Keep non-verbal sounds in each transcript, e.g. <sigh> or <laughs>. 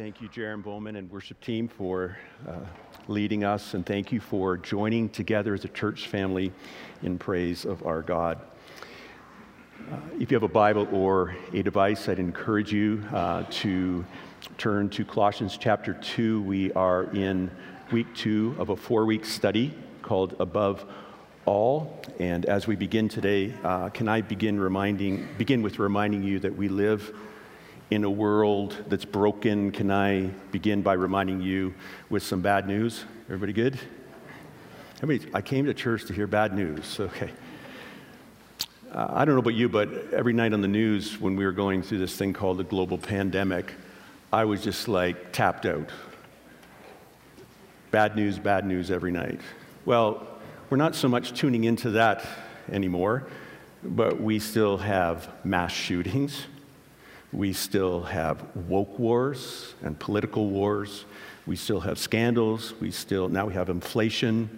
Thank you, Jaron Bowman and worship team, for uh, leading us, and thank you for joining together as a church family in praise of our God. Uh, if you have a Bible or a device, I'd encourage you uh, to turn to Colossians chapter 2. We are in week two of a four week study called Above All. And as we begin today, uh, can I begin, reminding, begin with reminding you that we live in a world that's broken, can I begin by reminding you with some bad news? Everybody good? Everybody, I came to church to hear bad news. <laughs> Okay. Uh, I don't know about you, but every night on the news when we were going through this thing called the global pandemic, I was just like tapped out. Bad news, bad news every night. Well, we're not so much tuning into that anymore, but we still have mass shootings we still have woke wars and political wars. We still have scandals. We still, now we have inflation.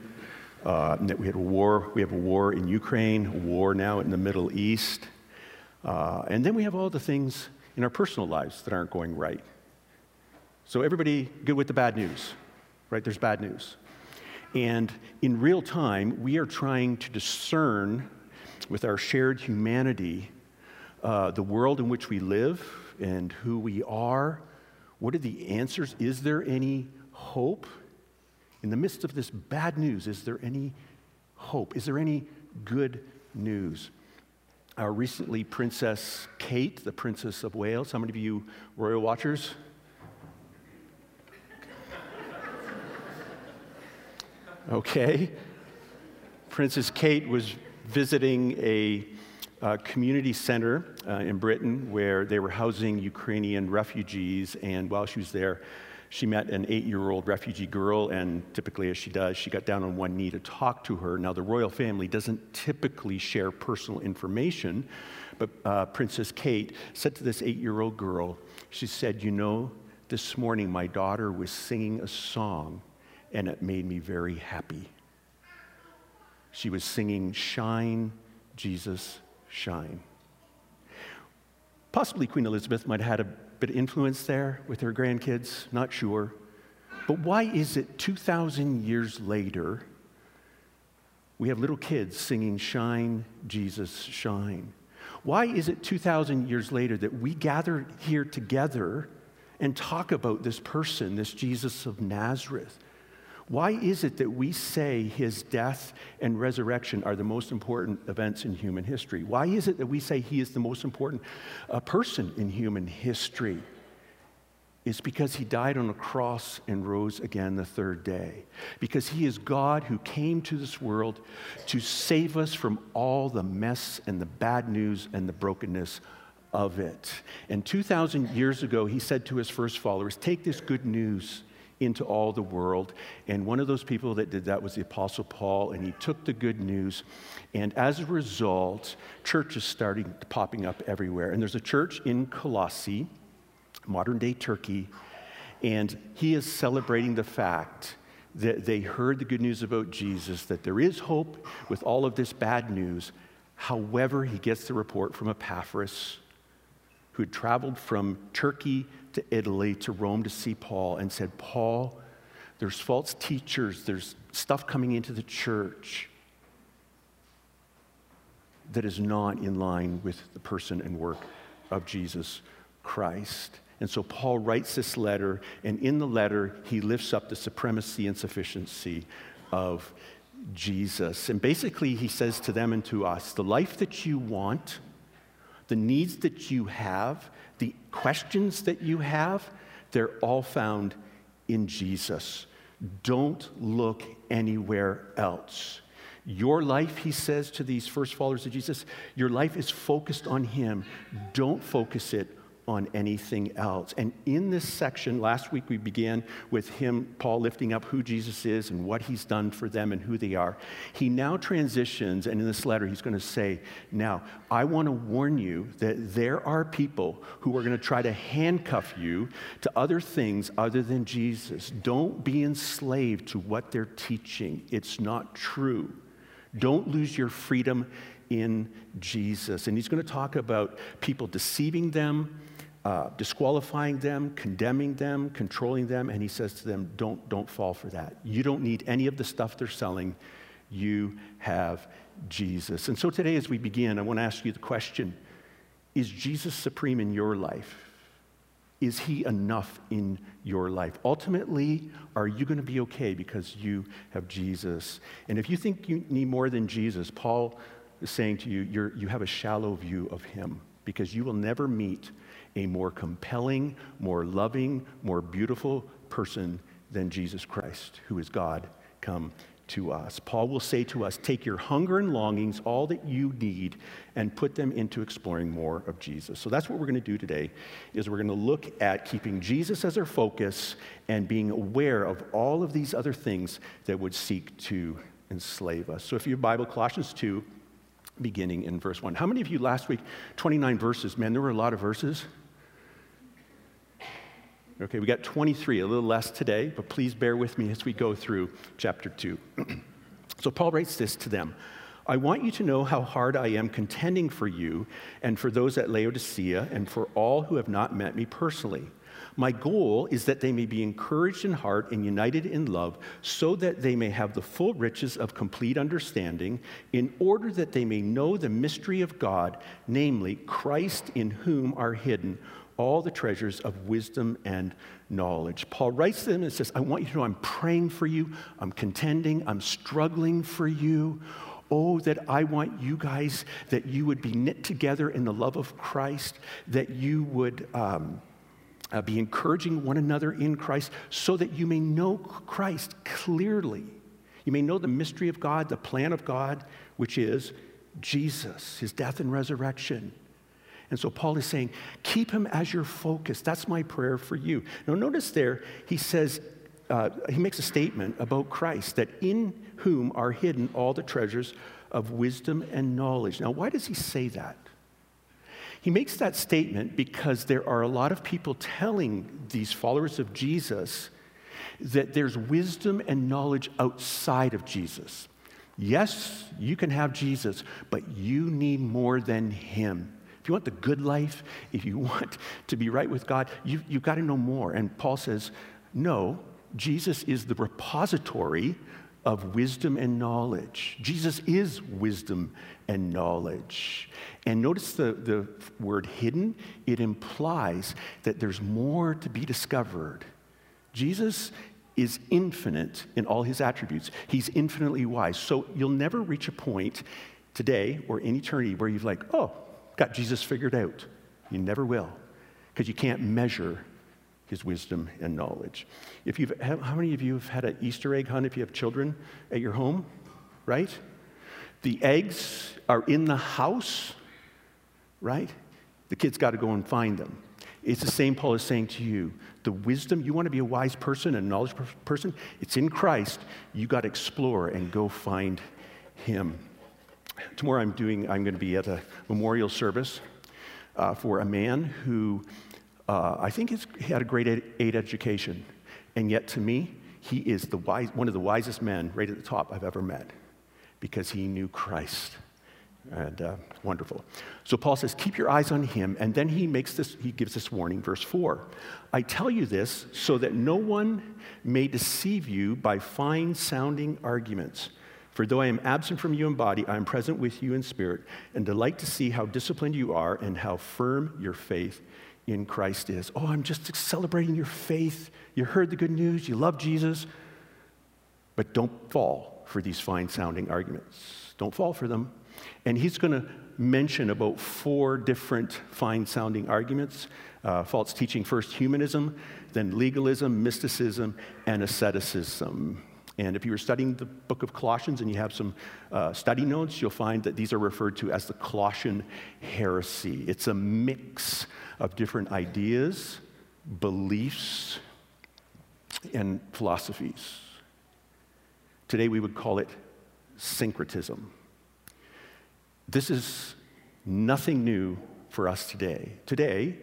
Uh, we had a war. We have a war in Ukraine, a war now in the Middle East. Uh, and then we have all the things in our personal lives that aren't going right. So, everybody good with the bad news, right? There's bad news. And in real time, we are trying to discern with our shared humanity uh, the world in which we live and who we are? What are the answers? Is there any hope? In the midst of this bad news, is there any hope? Is there any good news? Uh, recently, Princess Kate, the Princess of Wales, how many of you royal watchers? Okay. Princess Kate was visiting a uh, community center uh, in Britain where they were housing Ukrainian refugees. And while she was there, she met an eight year old refugee girl, and typically, as she does, she got down on one knee to talk to her. Now, the royal family doesn't typically share personal information, but uh, Princess Kate said to this eight year old girl, She said, You know, this morning my daughter was singing a song, and it made me very happy. She was singing, Shine, Jesus, shine. Possibly Queen Elizabeth might have had a bit of influence there with her grandkids, not sure. But why is it 2,000 years later, we have little kids singing, Shine, Jesus, shine? Why is it 2,000 years later that we gather here together and talk about this person, this Jesus of Nazareth? Why is it that we say his death and resurrection are the most important events in human history? Why is it that we say he is the most important uh, person in human history? It's because he died on a cross and rose again the third day. Because he is God who came to this world to save us from all the mess and the bad news and the brokenness of it. And 2,000 years ago, he said to his first followers, Take this good news into all the world. And one of those people that did that was the Apostle Paul, and he took the good news. And as a result, churches started popping up everywhere. And there's a church in Colossae, modern day Turkey, and he is celebrating the fact that they heard the good news about Jesus, that there is hope with all of this bad news. However, he gets the report from Epaphras, who had traveled from Turkey to Italy, to Rome to see Paul, and said, Paul, there's false teachers, there's stuff coming into the church that is not in line with the person and work of Jesus Christ. And so Paul writes this letter, and in the letter, he lifts up the supremacy and sufficiency of Jesus. And basically, he says to them and to us the life that you want, the needs that you have, questions that you have, they're all found in Jesus. Don't look anywhere else. Your life, he says to these first followers of Jesus, your life is focused on him. Don't focus it on anything else. And in this section, last week we began with him, Paul, lifting up who Jesus is and what he's done for them and who they are. He now transitions, and in this letter, he's going to say, Now, I want to warn you that there are people who are going to try to handcuff you to other things other than Jesus. Don't be enslaved to what they're teaching, it's not true. Don't lose your freedom in Jesus. And he's going to talk about people deceiving them uh, disqualifying them, condemning them, controlling them, and he says to them, don't, don't fall for that. You don't need any of the stuff they're selling. You have Jesus. And so today, as we begin, I want to ask you the question Is Jesus supreme in your life? Is he enough in your life? Ultimately, are you going to be okay because you have Jesus? And if you think you need more than Jesus, Paul is saying to you, you you have a shallow view of him because you will never meet a more compelling, more loving, more beautiful person than Jesus Christ, who is God come to us. Paul will say to us, Take your hunger and longings, all that you need, and put them into exploring more of Jesus. So that's what we're going to do today, is we're going to look at keeping Jesus as our focus and being aware of all of these other things that would seek to enslave us. So if you have Bible, Colossians 2, beginning in verse 1. How many of you last week, 29 verses, man, there were a lot of verses. Okay, we got 23, a little less today, but please bear with me as we go through chapter 2. <clears throat> so Paul writes this to them I want you to know how hard I am contending for you and for those at Laodicea and for all who have not met me personally. My goal is that they may be encouraged in heart and united in love, so that they may have the full riches of complete understanding, in order that they may know the mystery of God, namely Christ in whom are hidden all the treasures of wisdom and knowledge. Paul writes to them and says, I want you to know I'm praying for you, I'm contending, I'm struggling for you. Oh, that I want you guys, that you would be knit together in the love of Christ, that you would um, uh, be encouraging one another in Christ, so that you may know Christ clearly. You may know the mystery of God, the plan of God, which is Jesus, his death and resurrection and so Paul is saying, keep him as your focus. That's my prayer for you. Now, notice there, he says, uh, he makes a statement about Christ that in whom are hidden all the treasures of wisdom and knowledge. Now, why does he say that? He makes that statement because there are a lot of people telling these followers of Jesus that there's wisdom and knowledge outside of Jesus. Yes, you can have Jesus, but you need more than him. If you want the good life, if you <laughs> want to be right with God, you, you've got to know more. And Paul says, no, Jesus is the repository of wisdom and knowledge. Jesus is wisdom and knowledge. And notice the, the word hidden, it implies that there's more to be discovered. Jesus is infinite in all his attributes, he's infinitely wise. So you'll never reach a point today or in eternity where you're like, oh, got Jesus figured out. You never will, because you can't measure his wisdom and knowledge. If you've, how many of you have had an Easter egg hunt if you have children at your home? Right? The eggs are in the house, right? The kids got to go and find them. It's the same Paul is saying to you. The wisdom, you want to be a wise person, a knowledge person, it's in Christ. You got to explore and go find him. Tomorrow I'm doing, I'm going to be at a memorial service uh, for a man who uh, I think has had a grade eight education. And yet to me, he is the wise, one of the wisest men right at the top I've ever met because he knew Christ. And uh, wonderful. So Paul says, keep your eyes on him. And then he makes this, he gives this warning, verse 4. I tell you this so that no one may deceive you by fine sounding arguments for though I am absent from you in body, I am present with you in spirit, and delight to see how disciplined you are and how firm your faith in Christ is. Oh, I'm just celebrating your faith. You heard the good news, you love Jesus, but don't fall for these fine sounding arguments. Don't fall for them. And he's going to mention about four different fine sounding arguments uh, false teaching first humanism, then legalism, mysticism, and asceticism. And if you were studying the book of Colossians and you have some uh, study notes, you'll find that these are referred to as the Colossian heresy. It's a mix of different ideas, beliefs, and philosophies. Today we would call it syncretism. This is nothing new for us today. Today,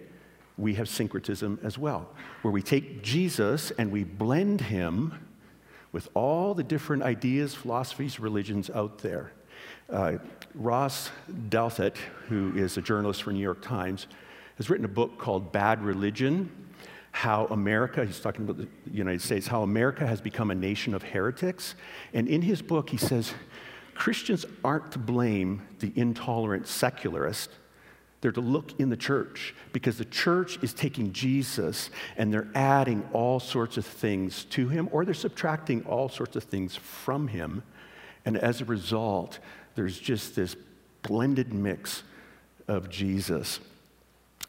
we have syncretism as well, where we take Jesus and we blend him with all the different ideas, philosophies, religions out there. Uh, Ross Douthat, who is a journalist for New York Times, has written a book called Bad Religion How America, he's talking about the United States, how America has become a nation of heretics. And in his book, he says Christians aren't to blame the intolerant secularist. They're to look in the church because the church is taking Jesus and they're adding all sorts of things to him or they're subtracting all sorts of things from him. And as a result, there's just this blended mix of Jesus.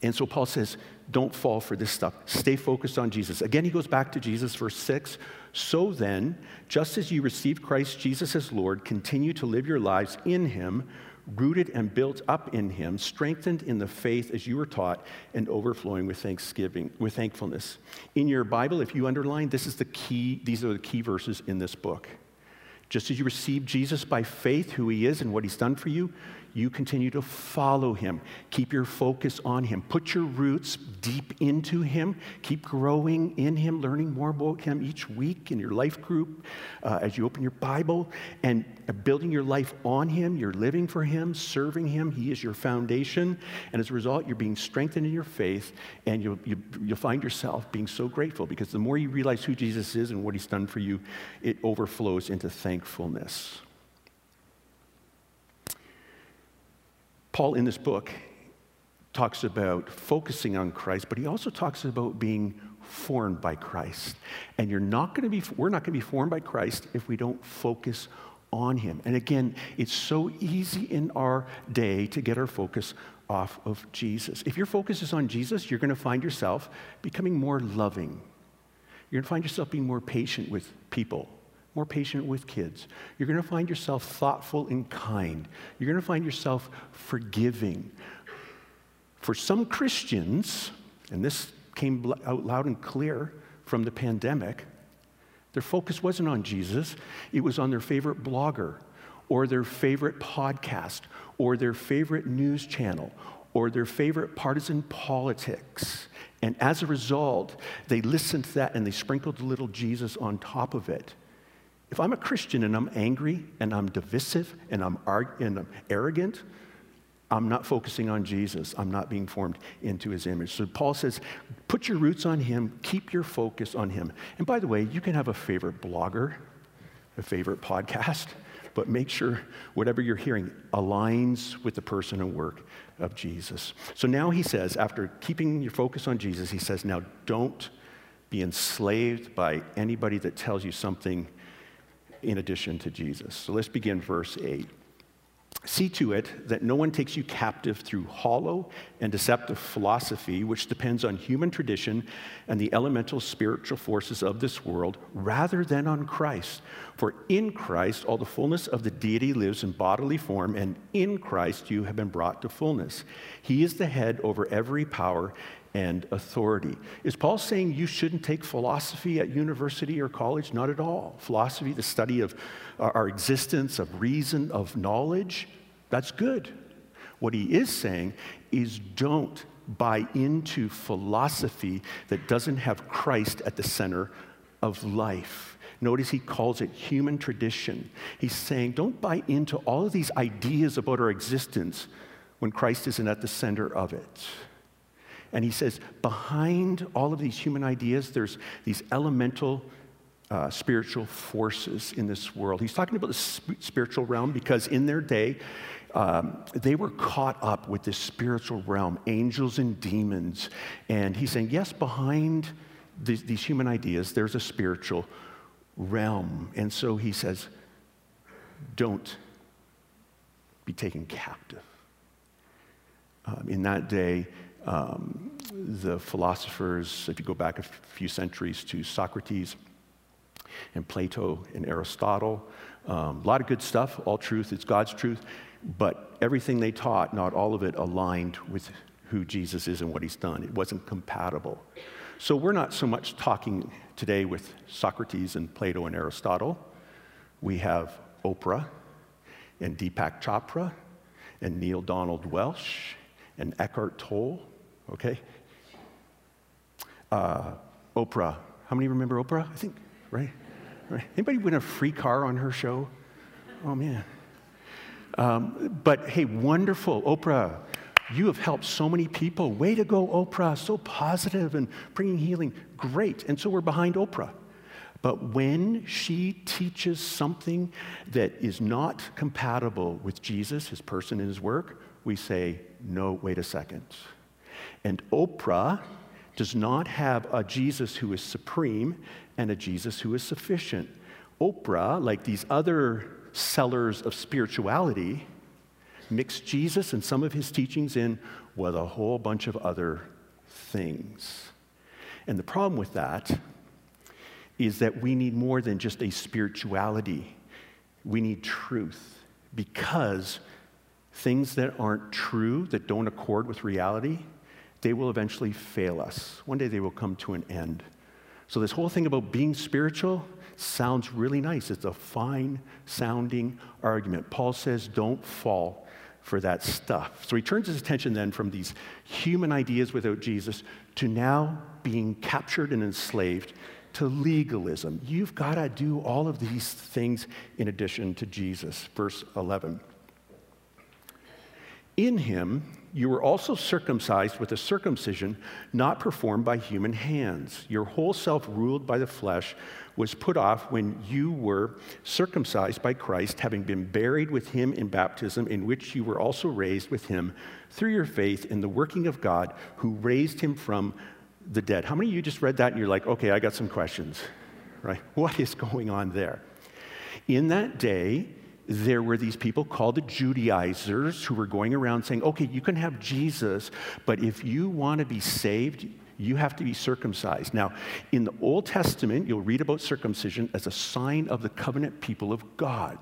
And so Paul says, don't fall for this stuff. Stay focused on Jesus. Again, he goes back to Jesus, verse 6. So then, just as you received Christ Jesus as Lord, continue to live your lives in him, rooted and built up in him, strengthened in the faith as you were taught, and overflowing with thanksgiving, with thankfulness. In your Bible, if you underline, this is the key, these are the key verses in this book. Just as you received Jesus by faith, who he is and what he's done for you, you continue to follow him. Keep your focus on him. Put your roots deep into him. Keep growing in him, learning more about him each week in your life group uh, as you open your Bible and building your life on him. You're living for him, serving him. He is your foundation. And as a result, you're being strengthened in your faith and you'll, you, will you will find yourself being so grateful because the more you realize who Jesus is and what he's done for you, it overflows into thankfulness. Paul, in this book, talks about focusing on Christ, but he also talks about being formed by Christ. And you're not going to be, we're not going to be formed by Christ if we don't focus on him. And again, it's so easy in our day to get our focus off of Jesus. If your focus is on Jesus, you're going to find yourself becoming more loving. You're going to find yourself being more patient with people more patient with kids. You're going to find yourself thoughtful and kind. You're going to find yourself forgiving. For some Christians, and this came out loud and clear from the pandemic, their focus wasn't on Jesus, it was on their favorite blogger or their favorite podcast or their favorite news channel or their favorite partisan politics. And as a result, they listened to that and they sprinkled a little Jesus on top of it. If I'm a Christian and I'm angry and I'm divisive and I'm, arg- and I'm arrogant, I'm not focusing on Jesus. I'm not being formed into his image. So Paul says, put your roots on him, keep your focus on him. And by the way, you can have a favorite blogger, a favorite podcast, but make sure whatever you're hearing aligns with the person and work of Jesus. So now he says, after keeping your focus on Jesus, he says, now don't be enslaved by anybody that tells you something in addition to Jesus. So let's begin verse 8. See to it that no one takes you captive through hollow and deceptive philosophy, which depends on human tradition and the elemental spiritual forces of this world, rather than on Christ. For in Christ, all the fullness of the deity lives in bodily form, and in Christ you have been brought to fullness. He is the head over every power and authority. Is Paul saying you shouldn't take philosophy at university or college? Not at all. Philosophy, the study of uh, our existence, of reason, of knowledge, that's good. What he is saying is don't buy into philosophy that doesn't have Christ at the center of life. Notice he calls it human tradition. He's saying, don't buy into all of these ideas about our existence when Christ isn't at the center of it. And he says, behind all of these human ideas, there's these elemental uh, spiritual forces in this world. He's talking about the sp- spiritual realm because in their day, um, they were caught up with this spiritual realm, angels and demons. And he's saying, yes, behind these, these human ideas, there's a spiritual realm. And so he says, don't be taken captive. Um, in that day, um, the philosophers, if you go back a few centuries to Socrates and Plato and Aristotle, um, a lot of good stuff, all truth, it's God's truth, but everything they taught, not all of it aligned with who Jesus is and what he's done. It wasn't compatible. So we're not so much talking today with Socrates and Plato and Aristotle. We have Oprah and Deepak Chopra and Neale Donald Walsch and Eckhart Tolle okay? Uh, Oprah. How many remember Oprah? I think, right? right? Anybody win a free car on her show? Oh, man. Um, but hey, wonderful. Oprah, You have helped so many people. Way to go, Oprah. So positive and bringing healing. Great. And so we're behind Oprah. But when she teaches something that is not compatible with Jesus, his person, and his work, we say, no, wait a second. And Oprah does not have a Jesus who is supreme and a Jesus who is sufficient. Oprah, like these other sellers of spirituality, mix Jesus and some of his teachings in with a whole bunch of other things. And the problem with that is that we need more than just a spirituality. We need truth because things that aren't true, that don't accord with reality, they will eventually fail us. One day they will come to an end. So, this whole thing about being spiritual sounds really nice. It's a fine sounding argument. Paul says, don't fall for that stuff. So he turns his attention then from these human ideas without Jesus to now being captured and enslaved to legalism. You've got to do all of these things in addition to Jesus. Verse 11. In him, you were also circumcised with a circumcision not performed by human hands. Your whole self, ruled by the flesh, was put off when you were circumcised by Christ, having been buried with him in baptism, in which you were also raised with him through your faith in the working of God who raised him from the dead. How many of you just read that and you're like, okay, I got some questions, right? <laughs> What is going on there? In that day, there were these people called the Judaizers who were going around saying, okay, you can have Jesus, but if you want to be saved, you have to be circumcised. Now, in the Old Testament, you'll read about circumcision as a sign of the covenant people of God.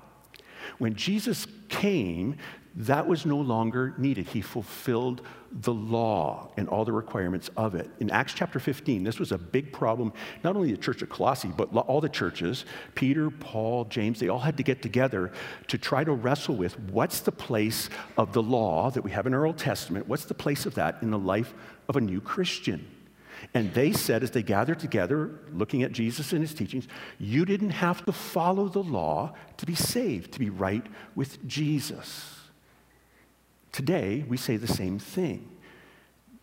When Jesus came, that was no longer needed. He fulfilled the law and all the requirements of it. In Acts chapter 15, this was a big problem, not only the church of Colossae, but all the churches. Peter, Paul, James, they all had to get together to try to wrestle with what's the place of the law that we have in our Old Testament, what's the place of that in the life of a new Christian? And they said, as they gathered together, looking at Jesus and his teachings, you didn't have to follow the law to be saved, to be right with Jesus. Today, we say the same thing.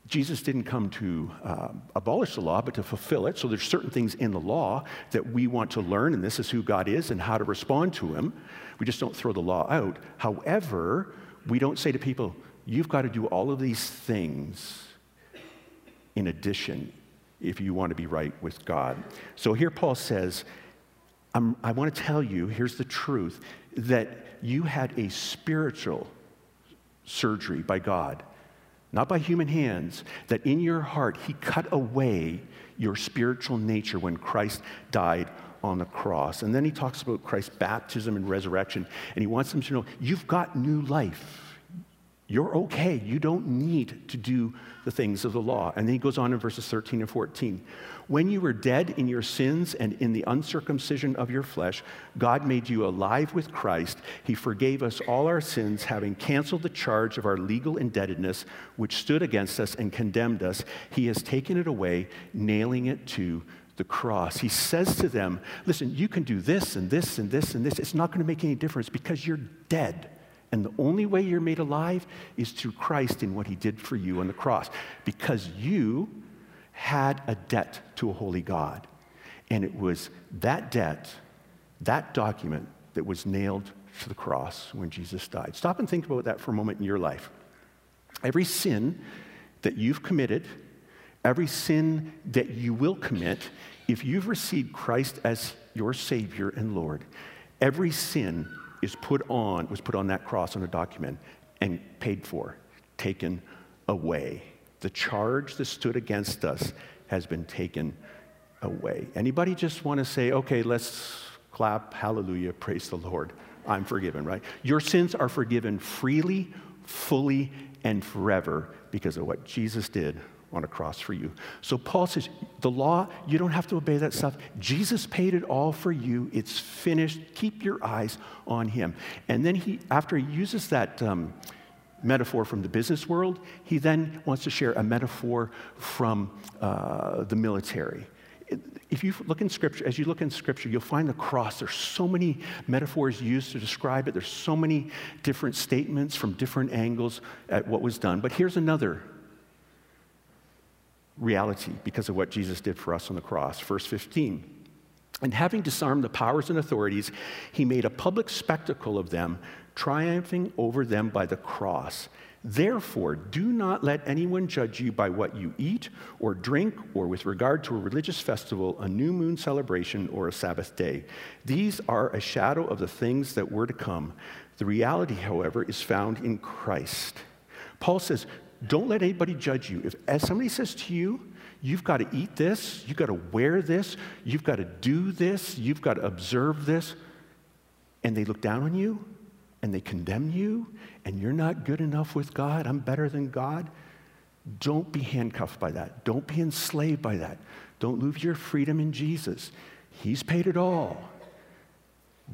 Jesus didn't come to uh, abolish the law, but to fulfill it. So there's certain things in the law that we want to learn, and this is who God is and how to respond to Him. We just don't throw the law out. However, we don't say to people, you've got to do all of these things in addition if you want to be right with God. So here Paul says, i want to tell you, here's the truth, that you had a spiritual surgery by God, not by human hands, that in your heart He cut away your spiritual nature when Christ died on the cross. And then He talks about Christ's baptism and resurrection, and He wants them to know you've got new life. You're okay. You don't need to do the things of the law. And then he goes on in verses 13 and 14. When you were dead in your sins and in the uncircumcision of your flesh, God made you alive with Christ. He forgave us all our sins, having canceled the charge of our legal indebtedness, which stood against us and condemned us. He has taken it away, nailing it to the cross. He says to them, Listen, you can do this and this and this and this. It's not going to make any difference because you're dead. And the only way you're made alive is through Christ and what he did for you on the cross. Because you had a debt to a holy God. And it was that debt, that document, that was nailed to the cross when Jesus died. Stop and think about that for a moment in your life. Every sin that you've committed, every sin that you will commit, if you've received Christ as your Savior and Lord, every sin is put on, was put on that cross on a document and paid for, taken away. The charge that stood against us has been taken away. Anybody just want to say, okay, let's clap, hallelujah, praise the Lord. I'm forgiven, right? Your sins are forgiven freely, fully, and forever because of what Jesus did on a cross for you. So Paul says, the law, you don't have to obey that stuff. Jesus paid it all for you. It's finished. Keep your eyes on him. And then he, after he uses that um, metaphor from the business world, he then wants to share a metaphor from uh, the military. if you look in scripture, as you look in scripture, you'll find the cross. There's so many metaphors used to describe it. There's so many different statements from different angles at what was done. But here's another reality because of what Jesus did for us on the cross. Verse 15. And having disarmed the powers and authorities, he made a public spectacle of them, triumphing over them by the cross. Therefore, do not let anyone judge you by what you eat or drink, or with regard to a religious festival, a new moon celebration, or a Sabbath day. These are a shadow of the things that were to come. The reality, however, is found in Christ. Paul says, Don't let anybody judge you. If as somebody says to you, You've got to eat this, you've got to wear this, you've got to do this, you've got to observe this, and they look down on you, and they condemn you and you're not good enough with God, I'm better than God, don't be handcuffed by that. Don't be enslaved by that. Don't lose your freedom in Jesus. He's paid it all.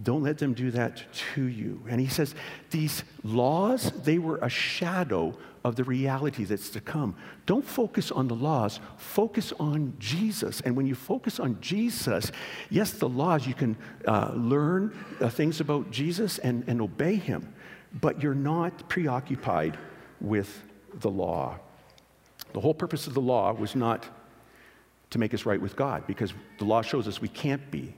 Don't let them do that to you. And he says, these laws, they were a shadow of the reality that's to come. Don't focus on the laws, focus on Jesus. And when you focus on Jesus, yes, the laws, you can uh, learn uh, things about Jesus and, and obey him, but you're not preoccupied with the law. The whole purpose of the law was not to make us right with God, because the law shows us we can't be.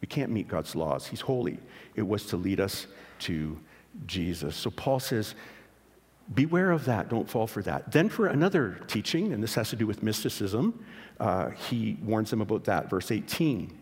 We can't meet God's laws. He's holy. It was to lead us to Jesus. So Paul says, beware of that. Don't fall for that. Then, for another teaching, and this has to do with mysticism, uh, he warns them about that. Verse 18.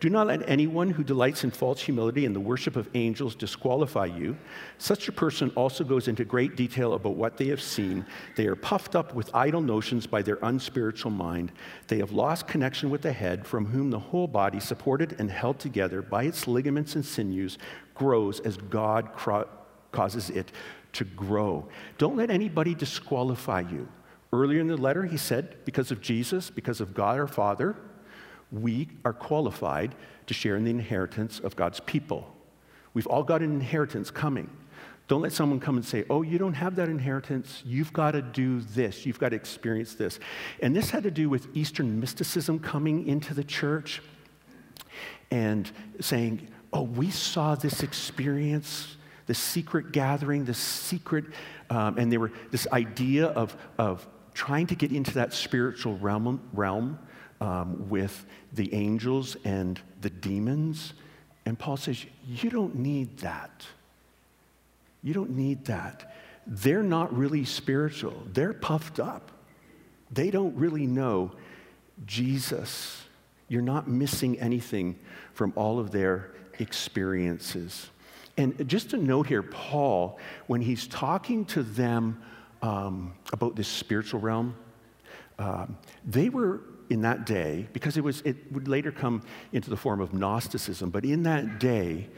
Do not let anyone who delights in false humility and the worship of angels disqualify you. Such a person also goes into great detail about what they have seen. They are puffed up with idle notions by their unspiritual mind. They have lost connection with the head, from whom the whole body, supported and held together by its ligaments and sinews, grows as God cro- causes it to grow. Don't let anybody disqualify you. Earlier in the letter, he said, because of Jesus, because of God our Father, we are qualified to share in the inheritance of God's people. We've all got an inheritance coming. Don't let someone come and say, Oh, you don't have that inheritance. You've got to do this. You've got to experience this. And this had to do with Eastern mysticism coming into the church and saying, Oh, we saw this experience, the secret gathering, the secret, um, and they were this idea of, of trying to get into that spiritual realm, realm um, with the angels and the demons. And Paul says, You don't need that. You don't need that. They're not really spiritual, they're puffed up. They don't really know Jesus. You're not missing anything from all of their experiences. And just a note here, Paul, when he's talking to them um, about this spiritual realm, um, they were in that day, because it, was, it would later come into the form of Gnosticism, but in that day,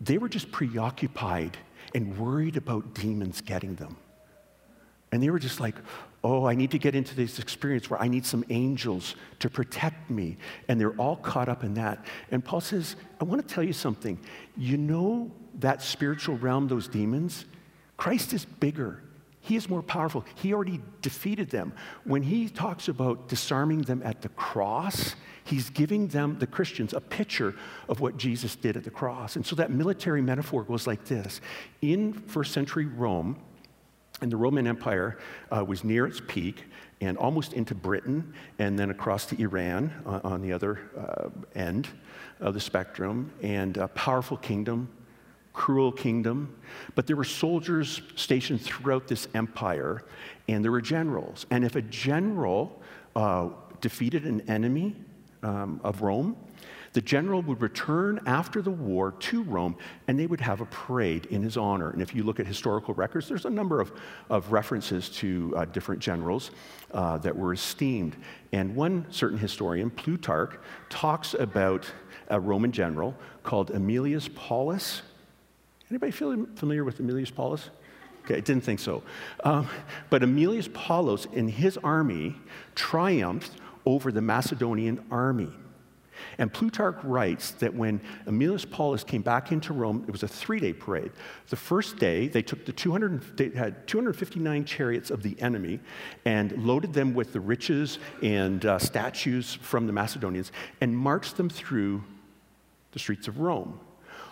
they were just preoccupied and worried about demons getting them. And they were just like, oh, I need to get into this experience where I need some angels to protect me. And they're all caught up in that. And Paul says, I want to tell you something. You know that spiritual realm, those demons? Christ is bigger. He is more powerful. He already defeated them. When he talks about disarming them at the cross, he's giving them, the Christians, a picture of what Jesus did at the cross. And so that military metaphor goes like this In first century Rome, and the Roman Empire uh, was near its peak and almost into Britain, and then across to Iran uh, on the other uh, end of the spectrum, and a powerful kingdom cruel kingdom. But there were soldiers stationed throughout this empire, and there were generals. And if a general uh, defeated an enemy um, of Rome, the general would return after the war to Rome and they would have a parade in his honor. And if you look at historical records, there's a number of, of references to uh, different generals uh, that were esteemed. And one certain historian, Plutarch, talks about a Roman general called Aemilius Paulus. Anybody feel familiar with Aemilius Paulus? Okay, I didn't think so. Um, but Aemilius Paulus and his army triumphed over the Macedonian army. And Plutarch writes that when Aemilius Paulus came back into Rome, it was a three day parade. The first day, they took the 200, they had 259 chariots of the enemy and loaded them with the riches and uh, statues from the Macedonians and marched them through the streets of Rome.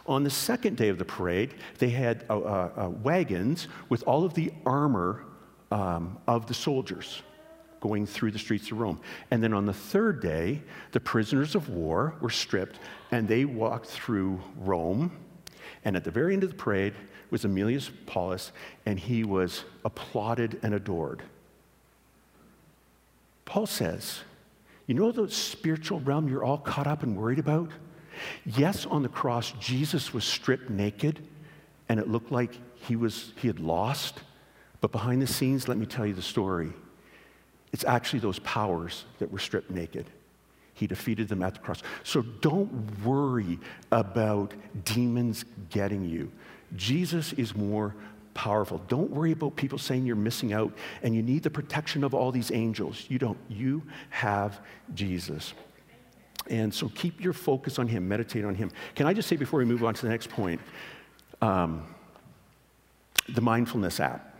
On the second day of the parade, they had uh, uh, uh wagons with all of the armor um, of the soldiers going through the streets of Rome. And then on the third day, the prisoners of war were stripped and they walked through Rome. And at the very end of the parade was Aemilius Paulus, and he was applauded and adored. Paul says, You know the spiritual realm you're all caught up and worried about? Yes, on the cross, Jesus was stripped naked, and it looked like he, was, he had lost. But behind the scenes, let me tell you the story. It's actually those powers that were stripped naked. He defeated them at the cross. So don't worry about demons getting you. Jesus is more powerful. Don't worry about people saying you're missing out and you need the protection of all these angels. You don't. You have Jesus. And so keep your focus on Him, meditate on Him. Can I just say before we move on to the next point um, the mindfulness app.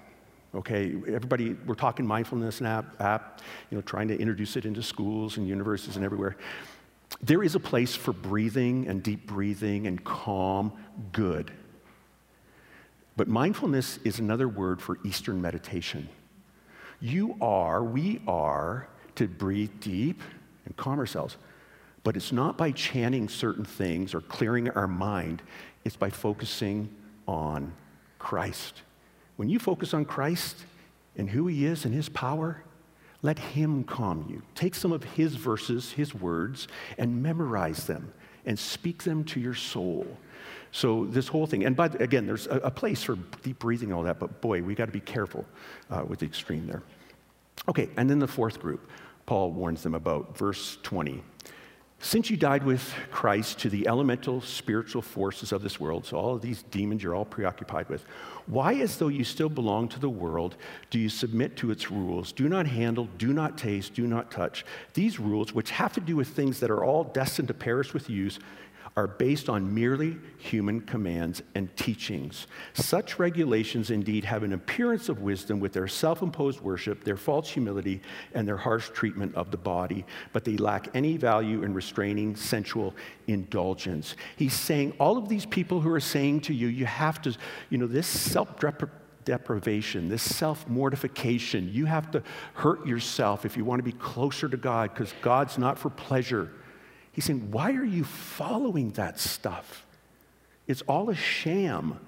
Okay, everybody, we're talking mindfulness app, app, you know, trying to introduce it into schools and universities and everywhere. There is a place for breathing and deep breathing and calm, good. But mindfulness is another word for Eastern meditation. You are, we are, to breathe deep and calm ourselves. But it's not by chanting certain things or clearing our mind, it's by focusing on Christ. When you focus on Christ and who he is and his power, let him calm you. Take some of his verses, his words, and memorize them and speak them to your soul. So, this whole thing, and by the, again, there's a, a, place for deep breathing all that, but boy, we got to be careful uh, with the extreme there. Okay, and then the fourth group, Paul warns them about, verse 20. Since you died with Christ to the elemental spiritual forces of this world, so all of these demons you're all preoccupied with, why, as though you still belong to the world, do you submit to its rules? Do not handle, do not taste, do not touch. These rules, which have to do with things that are all destined to perish with use, are based on merely human commands and teachings. Such regulations indeed have an appearance of wisdom with their self imposed worship, their false humility, and their harsh treatment of the body, but they lack any value in restraining sensual indulgence. He's saying, all of these people who are saying to you, you have to, you know, this self deprivation, this self mortification. You have to hurt yourself if you want to be closer to God because God's not for pleasure. He's saying, Why are you following that stuff? It's all a sham.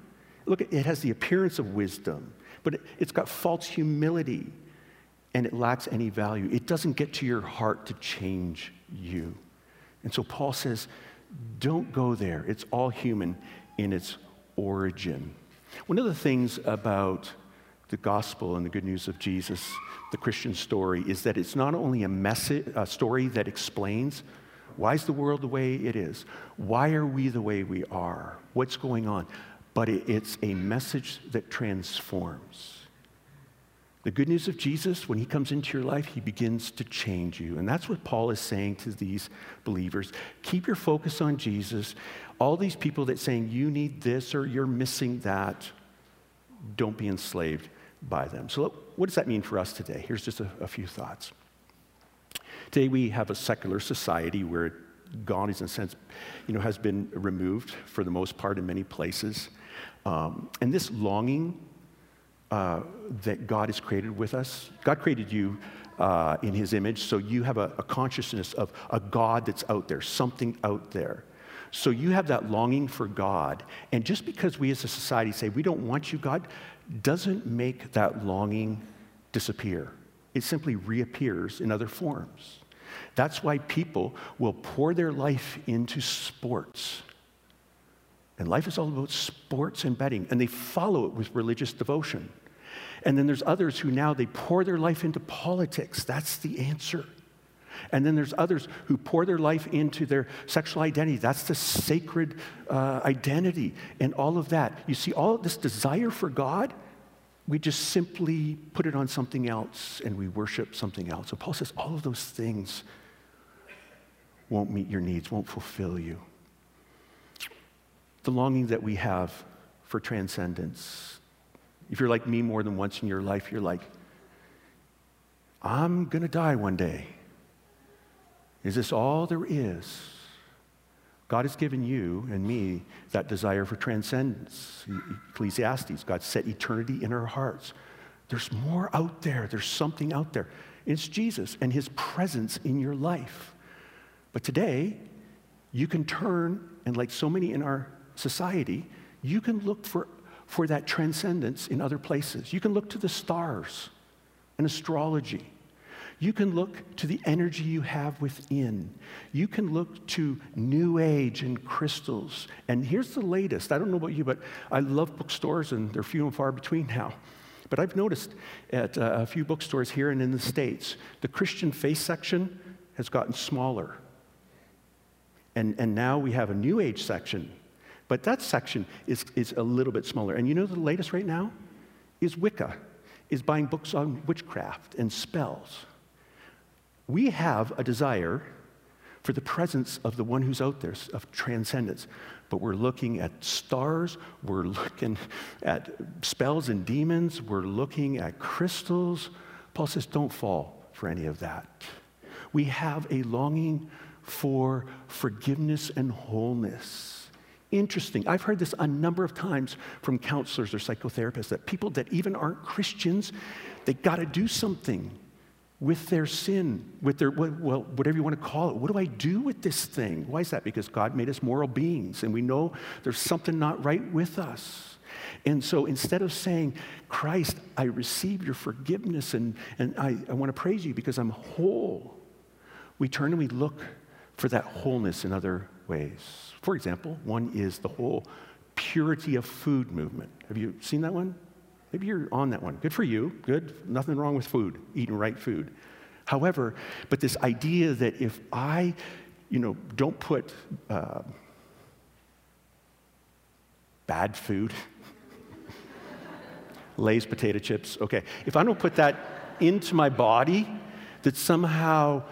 Look, it has the appearance of wisdom, but it's got false humility and it lacks any value. It doesn't get to your heart to change you. And so Paul says, Don't go there. It's all human in its origin. One of the things about the gospel and the good news of Jesus, the Christian story, is that it's not only a, message, a story that explains why is the world the way it is? Why are we the way we are? What's going on? But it's a message that transforms. The good news of Jesus, when he comes into your life, he begins to change you. And that's what Paul is saying to these believers. Keep your focus on Jesus. All these people that saying you need this or you're missing that, don't be enslaved by them. So, what does that mean for us today? Here's just a, a few thoughts. Today we have a secular society where God, in a sense, you know, has been removed for the most part in many places. Um, and this longing uh, that God has created with us, God created you uh, in His image, so you have a, a consciousness of a God that's out there, something out there. So you have that longing for God. And just because we as a society say we don't want you, God, doesn't make that longing disappear it simply reappears in other forms. That's why people will pour their life into sports. And life is all about sports and betting, and they follow it with religious devotion. And then there's others who now they pour their life into politics. That's the answer. And then there's others who pour their life into their sexual identity. That's the sacred uh, identity and all of that. You see, all this desire for God we just simply put it on something else and we worship something else. So Paul says all of those things won't meet your needs, won't fulfill you. The longing that we have for transcendence. If you're like me more than once in your life, you're like, I'm going to die one day. Is this all there is? God has given you and me that desire for transcendence. Ecclesiastes, God set eternity in our hearts. There's more out there, there's something out there. It's Jesus and his presence in your life. But today, you can turn, and like so many in our society, you can look for, for that transcendence in other places. You can look to the stars and astrology. You can look to the energy you have within. You can look to New Age and crystals. And here's the latest. I don't know about you, but I love bookstores, and they're few and far between now. But I've noticed at uh, a few bookstores here and in the States, the Christian faith section has gotten smaller. And, and now we have a New Age section. But that section is, is a little bit smaller. And you know the latest right now is Wicca, is buying books on witchcraft and spells. We have a desire for the presence of the one who's out there, of transcendence. But we're looking at stars, we're looking at spells and demons, we're looking at crystals. Paul says, don't fall for any of that. We have a longing for forgiveness and wholeness. Interesting. I've heard this a number of times from counselors or psychotherapists that people that even aren't Christians, they got to do something with their sin, with their, well, whatever you want to call it. What do I do with this thing? Why is that? Because God made us moral beings, and we know there's something not right with us. And so instead of saying, Christ, I receive your forgiveness and, and I, I want to praise you because I'm whole, we turn and we look for that wholeness in other ways. For example, one is the whole purity of food movement. Have you seen that one? Maybe you're on that one. Good for you. Good. Nothing wrong with food, eating right food. However, but this idea that if I, you know, don't put uh, bad food, <laughs> Lay's potato chips, okay, if I don't put that into my body, that somehow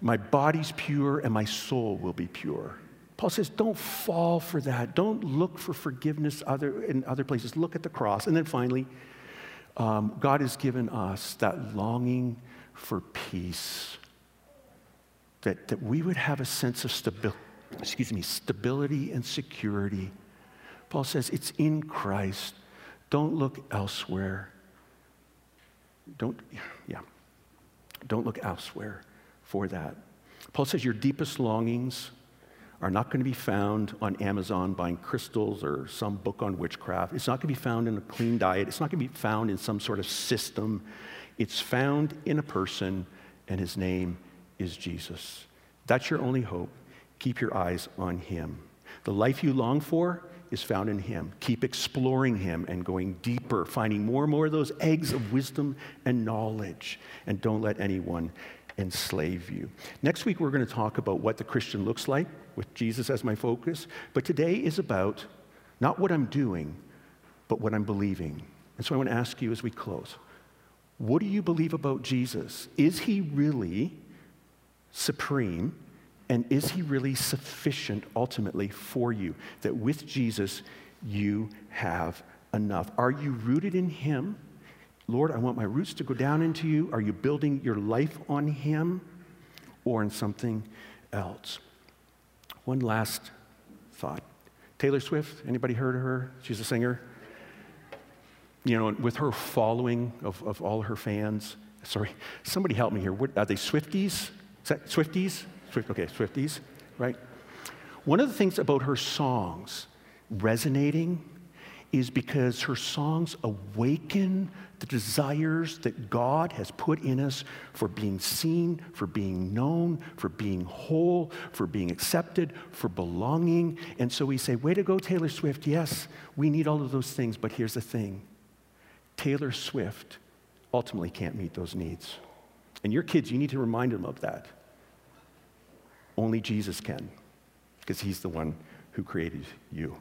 my body's pure and my soul will be pure. Paul says, don't fall for that. Don't look for forgiveness other, in other places. Look at the cross. And then finally, um, God has given us that longing for peace, that, that we would have a sense of stability, excuse me, stability and security. Paul says, it's in Christ. Don't look elsewhere. Don't, yeah, don't look elsewhere for that. Paul says, your deepest longings are not going to be found on Amazon buying crystals or some book on witchcraft. It's not going to be found in a clean diet. It's not going to be found in some sort of system. It's found in a person, and his name is Jesus. That's your only hope. Keep your eyes on him. The life you long for is found in him. Keep exploring him and going deeper, finding more and more of those eggs of wisdom and knowledge. And don't let anyone enslave you. Next week, we're going to talk about what the Christian looks like with Jesus as my focus. But today is about not what I'm doing, but what I'm believing. And so I want to ask you as we close what do you believe about Jesus? Is he really supreme? And is he really sufficient ultimately for you? That with Jesus, you have enough. Are you rooted in him? Lord, I want my roots to go down into you. Are you building your life on Him or in something else? One last thought. Taylor Swift, anybody heard of her? She's a singer. You know, with her following of, of all her fans. Sorry, somebody help me here. What, are they Swifties? Swifties? Swift, okay, Swifties, right? One of the things about her songs resonating is because her songs awaken the desires that God has put in us for being seen, for being known, for being whole, for being accepted, for belonging. And so we say, Way to go, Taylor Swift. Yes, we need all of those things, but here's the thing Taylor Swift ultimately can't meet those needs. And your kids, you need to remind them of that. Only Jesus can, because he's the one who created you.